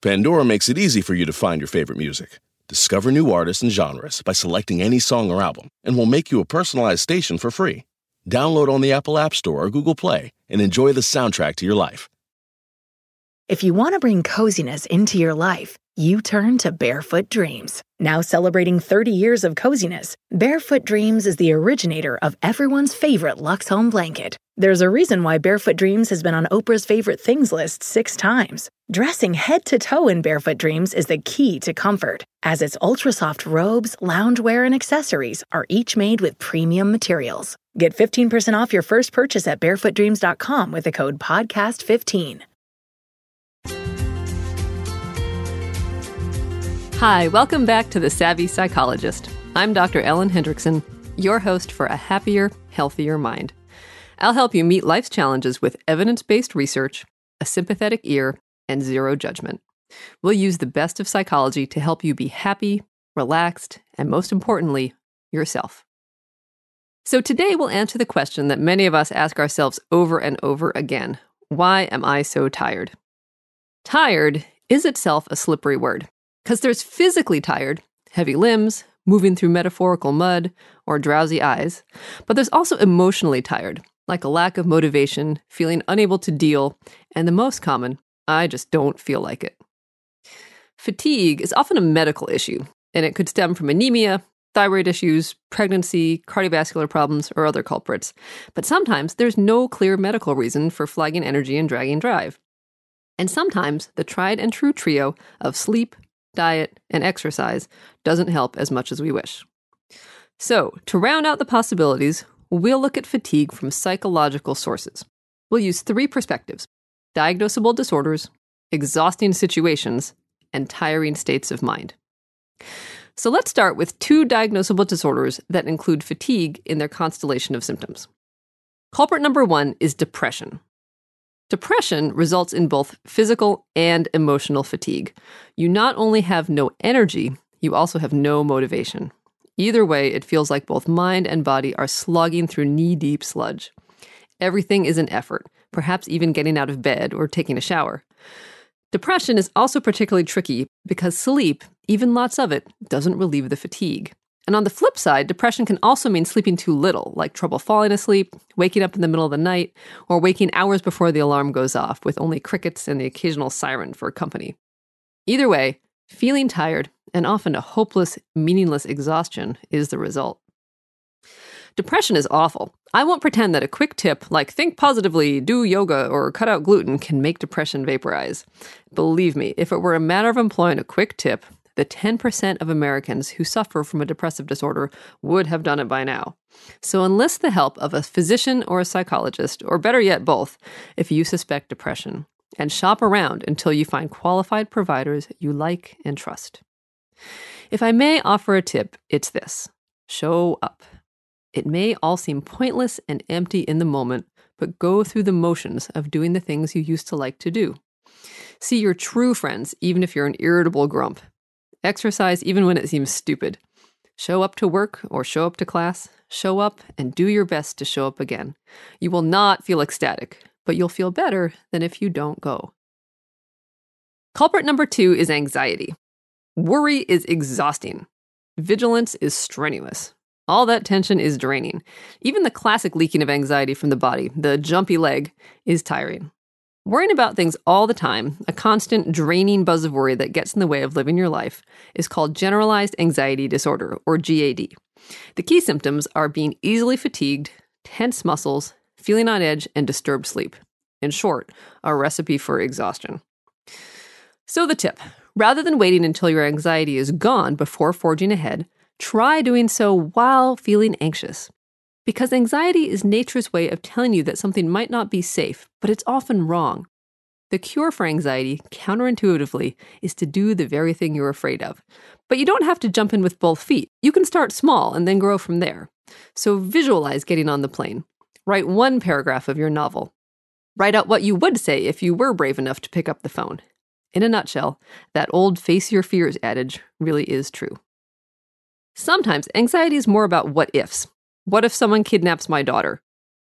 Pandora makes it easy for you to find your favorite music. Discover new artists and genres by selecting any song or album, and we'll make you a personalized station for free. Download on the Apple App Store or Google Play and enjoy the soundtrack to your life. If you want to bring coziness into your life, you turn to Barefoot Dreams. Now celebrating 30 years of coziness, Barefoot Dreams is the originator of everyone's favorite Lux Home blanket. There's a reason why Barefoot Dreams has been on Oprah's favorite things list six times. Dressing head to toe in Barefoot Dreams is the key to comfort, as its ultra soft robes, loungewear, and accessories are each made with premium materials. Get 15% off your first purchase at barefootdreams.com with the code PODCAST15. Hi, welcome back to The Savvy Psychologist. I'm Dr. Ellen Hendriksen, your host for a happier, healthier mind. I'll help you meet life's challenges with evidence based research, a sympathetic ear, and zero judgment. We'll use the best of psychology to help you be happy, relaxed, and most importantly, yourself. So today we'll answer the question that many of us ask ourselves over and over again Why am I so tired? Tired is itself a slippery word. Because there's physically tired, heavy limbs, moving through metaphorical mud, or drowsy eyes. But there's also emotionally tired, like a lack of motivation, feeling unable to deal, and the most common, I just don't feel like it. Fatigue is often a medical issue, and it could stem from anemia, thyroid issues, pregnancy, cardiovascular problems, or other culprits. But sometimes there's no clear medical reason for flagging energy and dragging drive. And sometimes the tried and true trio of sleep, diet, and exercise doesn't help as much as we wish. So, to round out the possibilities, we'll look at fatigue from psychological sources. We'll use three perspectives diagnosable disorders, exhausting situations, and tiring states of mind. So let's start with two diagnosable disorders that include fatigue in their constellation of symptoms. Culprit number one is depression. Depression results in both physical and emotional fatigue. You not only have no energy, you also have no motivation. Either way, it feels like both mind and body are slogging through knee deep sludge. Everything is an effort, perhaps even getting out of bed or taking a shower. Depression is also particularly tricky because sleep, even lots of it, doesn't relieve the fatigue. And on the flip side, depression can also mean sleeping too little, like trouble falling asleep, waking up in the middle of the night, or waking hours before the alarm goes off with only crickets and the occasional siren for company. Either way, feeling tired and often a hopeless, meaningless exhaustion is the result. Depression is awful. I won't pretend that a quick tip like think positively, do yoga, or cut out gluten can make depression vaporize. Believe me, if it were a matter of employing a quick tip, the 10% of Americans who suffer from a depressive disorder would have done it by now. So enlist the help of a physician or a psychologist, or better yet, both, if you suspect depression, and shop around until you find qualified providers you like and trust. If I may offer a tip, it's this show up. It may all seem pointless and empty in the moment, but go through the motions of doing the things you used to like to do. See your true friends, even if you're an irritable grump, Exercise even when it seems stupid. Show up to work or show up to class. Show up and do your best to show up again. You will not feel ecstatic, but you'll feel better than if you don't go. Culprit number two is anxiety. Worry is exhausting. Vigilance is strenuous. All that tension is draining. Even the classic leaking of anxiety from the body, the jumpy leg, is tiring. Worrying about things all the time, a constant draining buzz of worry that gets in the way of living your life, is called generalized anxiety disorder, or GAD. The key symptoms are being easily fatigued, tense muscles, feeling on edge, and disturbed sleep. In short, a recipe for exhaustion. So, the tip rather than waiting until your anxiety is gone before forging ahead, try doing so while feeling anxious. Because anxiety is nature's way of telling you that something might not be safe, but it's often wrong. The cure for anxiety, counterintuitively, is to do the very thing you're afraid of. But you don't have to jump in with both feet. You can start small and then grow from there. So visualize getting on the plane. Write one paragraph of your novel. Write out what you would say if you were brave enough to pick up the phone. In a nutshell, that old face your fears adage really is true. Sometimes anxiety is more about what ifs, what if someone kidnaps my daughter?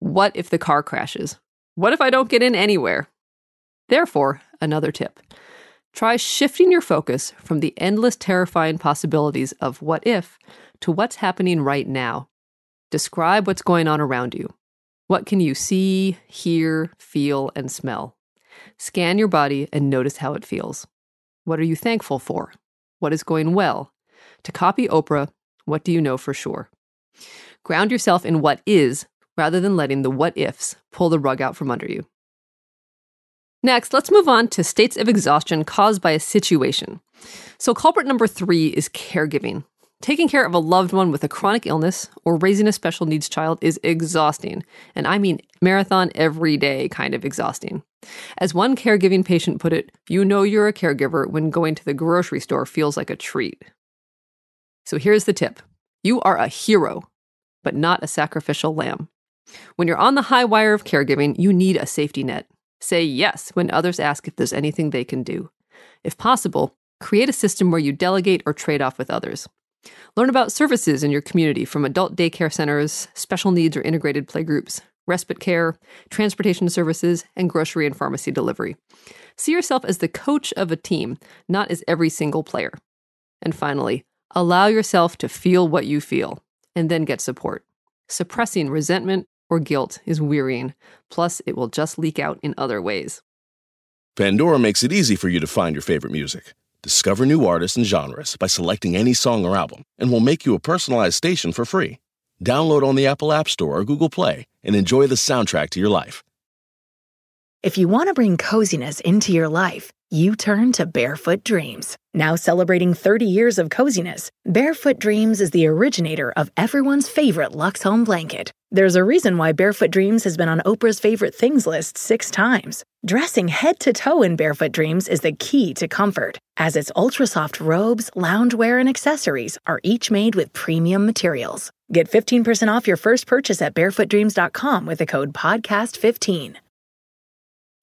What if the car crashes? What if I don't get in anywhere? Therefore, another tip Try shifting your focus from the endless, terrifying possibilities of what if to what's happening right now. Describe what's going on around you. What can you see, hear, feel, and smell? Scan your body and notice how it feels. What are you thankful for? What is going well? To copy Oprah, what do you know for sure? Ground yourself in what is rather than letting the what ifs pull the rug out from under you. Next, let's move on to states of exhaustion caused by a situation. So, culprit number three is caregiving. Taking care of a loved one with a chronic illness or raising a special needs child is exhausting. And I mean marathon every day kind of exhausting. As one caregiving patient put it, you know you're a caregiver when going to the grocery store feels like a treat. So here's the tip you are a hero, but not a sacrificial lamb. When you're on the high wire of caregiving, you need a safety net. Say yes when others ask if there's anything they can do. If possible, create a system where you delegate or trade off with others. Learn about services in your community from adult daycare centers, special needs or integrated playgroups, respite care, transportation services, and grocery and pharmacy delivery. See yourself as the coach of a team, not as every single player. And finally, allow yourself to feel what you feel and then get support. Suppressing resentment or guilt is wearying, plus, it will just leak out in other ways. Pandora makes it easy for you to find your favorite music. Discover new artists and genres by selecting any song or album, and we'll make you a personalized station for free. Download on the Apple App Store or Google Play and enjoy the soundtrack to your life. If you want to bring coziness into your life, you turn to Barefoot Dreams. Now celebrating 30 years of coziness, Barefoot Dreams is the originator of everyone's favorite Lux Home blanket. There's a reason why Barefoot Dreams has been on Oprah's favorite things list six times. Dressing head to toe in Barefoot Dreams is the key to comfort, as its ultra soft robes, loungewear, and accessories are each made with premium materials. Get 15% off your first purchase at barefootdreams.com with the code PODCAST15.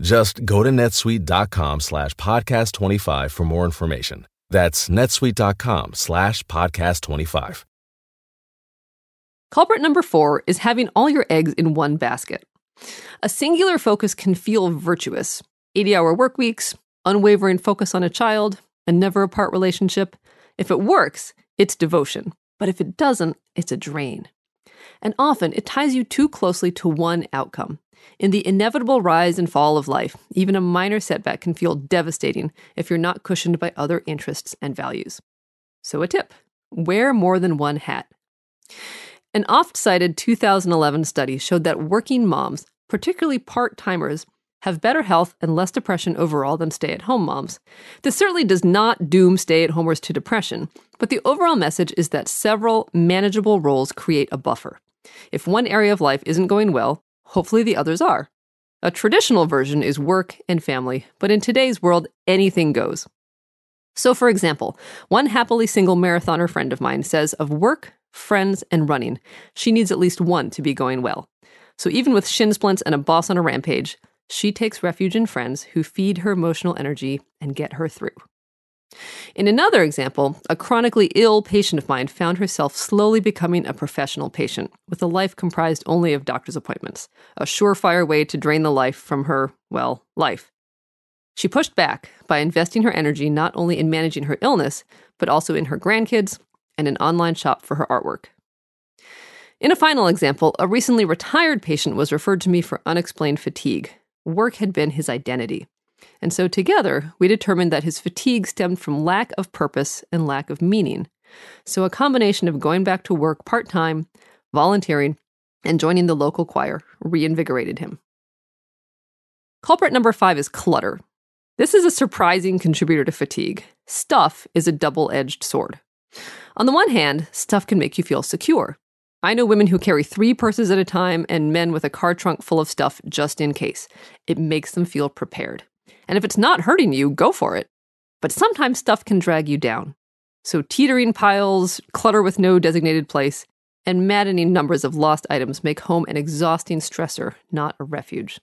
Just go to netsuite.com slash podcast 25 for more information. That's netsuite.com slash podcast 25. Culprit number four is having all your eggs in one basket. A singular focus can feel virtuous 80 hour work weeks, unwavering focus on a child, a never apart relationship. If it works, it's devotion. But if it doesn't, it's a drain. And often it ties you too closely to one outcome. In the inevitable rise and fall of life, even a minor setback can feel devastating if you're not cushioned by other interests and values. So, a tip wear more than one hat. An oft cited 2011 study showed that working moms, particularly part timers, have better health and less depression overall than stay at home moms. This certainly does not doom stay at homers to depression, but the overall message is that several manageable roles create a buffer. If one area of life isn't going well, hopefully the others are. A traditional version is work and family, but in today's world, anything goes. So, for example, one happily single marathoner friend of mine says of work, friends, and running, she needs at least one to be going well. So, even with shin splints and a boss on a rampage, she takes refuge in friends who feed her emotional energy and get her through. In another example, a chronically ill patient of mine found herself slowly becoming a professional patient, with a life comprised only of doctor's appointments, a surefire way to drain the life from her, well, life. She pushed back by investing her energy not only in managing her illness, but also in her grandkids and an online shop for her artwork. In a final example, a recently retired patient was referred to me for unexplained fatigue. Work had been his identity. And so together, we determined that his fatigue stemmed from lack of purpose and lack of meaning. So a combination of going back to work part time, volunteering, and joining the local choir reinvigorated him. Culprit number five is clutter. This is a surprising contributor to fatigue. Stuff is a double edged sword. On the one hand, stuff can make you feel secure. I know women who carry three purses at a time and men with a car trunk full of stuff just in case. It makes them feel prepared. And if it's not hurting you, go for it. But sometimes stuff can drag you down. So, teetering piles, clutter with no designated place, and maddening numbers of lost items make home an exhausting stressor, not a refuge.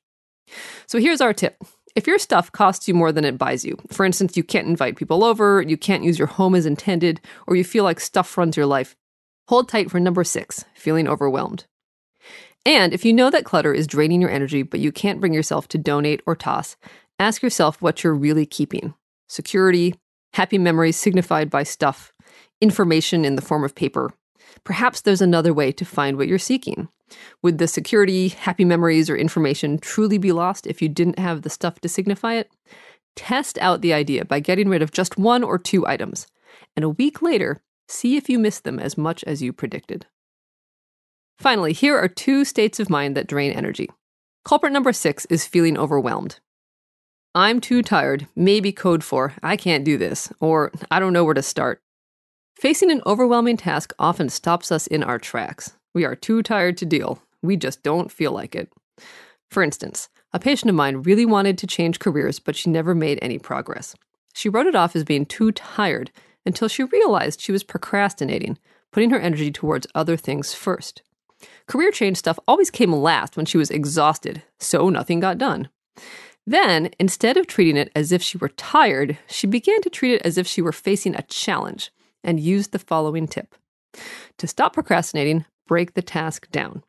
So, here's our tip if your stuff costs you more than it buys you, for instance, you can't invite people over, you can't use your home as intended, or you feel like stuff runs your life, hold tight for number six, feeling overwhelmed. And if you know that clutter is draining your energy, but you can't bring yourself to donate or toss, ask yourself what you're really keeping security, happy memories signified by stuff, information in the form of paper. Perhaps there's another way to find what you're seeking. Would the security, happy memories, or information truly be lost if you didn't have the stuff to signify it? Test out the idea by getting rid of just one or two items, and a week later, see if you miss them as much as you predicted. Finally, here are two states of mind that drain energy. Culprit number six is feeling overwhelmed. I'm too tired, maybe code for, I can't do this, or I don't know where to start. Facing an overwhelming task often stops us in our tracks. We are too tired to deal. We just don't feel like it. For instance, a patient of mine really wanted to change careers, but she never made any progress. She wrote it off as being too tired until she realized she was procrastinating, putting her energy towards other things first. Career change stuff always came last when she was exhausted, so nothing got done. Then, instead of treating it as if she were tired, she began to treat it as if she were facing a challenge and used the following tip. To stop procrastinating, break the task down.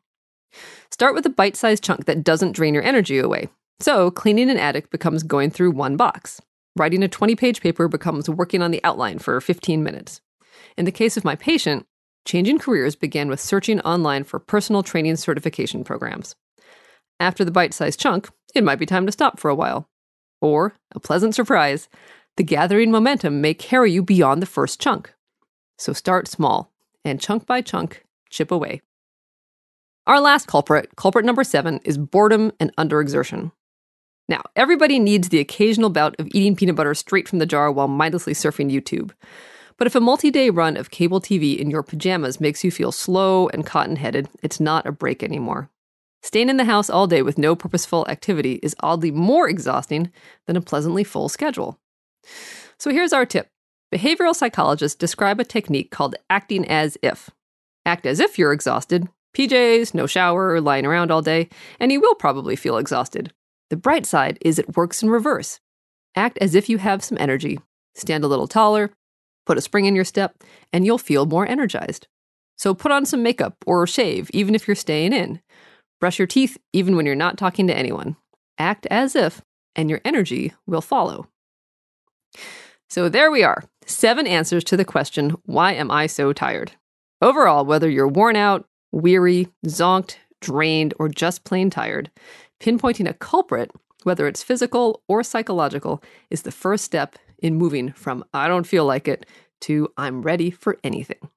Start with a bite sized chunk that doesn't drain your energy away. So, cleaning an attic becomes going through one box. Writing a 20 page paper becomes working on the outline for 15 minutes. In the case of my patient, changing careers began with searching online for personal training certification programs. After the bite sized chunk, it might be time to stop for a while. Or, a pleasant surprise, the gathering momentum may carry you beyond the first chunk. So start small and chunk by chunk, chip away. Our last culprit, culprit number seven, is boredom and underexertion. Now, everybody needs the occasional bout of eating peanut butter straight from the jar while mindlessly surfing YouTube. But if a multi day run of cable TV in your pajamas makes you feel slow and cotton headed, it's not a break anymore. Staying in the house all day with no purposeful activity is oddly more exhausting than a pleasantly full schedule. So here's our tip Behavioral psychologists describe a technique called acting as if. Act as if you're exhausted, PJs, no shower, or lying around all day, and you will probably feel exhausted. The bright side is it works in reverse. Act as if you have some energy, stand a little taller, put a spring in your step, and you'll feel more energized. So put on some makeup or shave, even if you're staying in. Brush your teeth, even when you're not talking to anyone. Act as if, and your energy will follow. So there we are seven answers to the question, Why am I so tired? Overall, whether you're worn out, weary, zonked, drained, or just plain tired, pinpointing a culprit, whether it's physical or psychological, is the first step in moving from I don't feel like it to I'm ready for anything.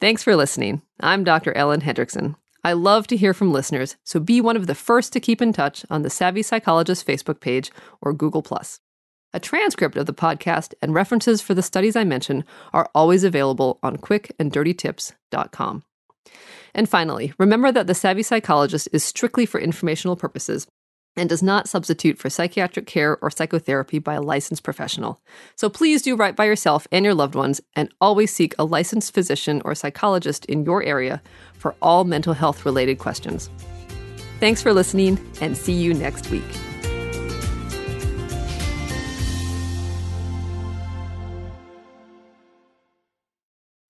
Thanks for listening. I'm Dr. Ellen Hendriksen. I love to hear from listeners, so be one of the first to keep in touch on the Savvy Psychologist Facebook page or Google. A transcript of the podcast and references for the studies I mention are always available on quickanddirtytips.com. And finally, remember that the Savvy Psychologist is strictly for informational purposes and does not substitute for psychiatric care or psychotherapy by a licensed professional. So please do right by yourself and your loved ones and always seek a licensed physician or psychologist in your area for all mental health related questions. Thanks for listening and see you next week.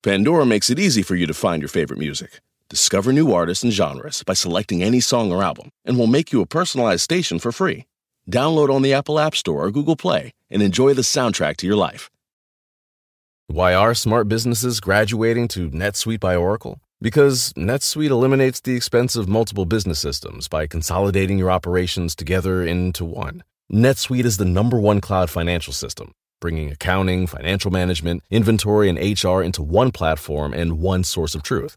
Pandora makes it easy for you to find your favorite music. Discover new artists and genres by selecting any song or album, and we'll make you a personalized station for free. Download on the Apple App Store or Google Play and enjoy the soundtrack to your life. Why are smart businesses graduating to NetSuite by Oracle? Because NetSuite eliminates the expense of multiple business systems by consolidating your operations together into one. NetSuite is the number one cloud financial system bringing accounting, financial management, inventory, and HR into one platform and one source of truth.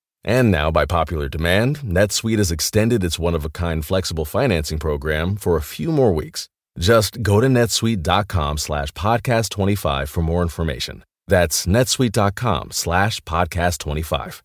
And now, by popular demand, NetSuite has extended its one-of-a-kind flexible financing program for a few more weeks. Just go to netsuite.com slash podcast25 for more information. That's netsuite.com slash podcast25.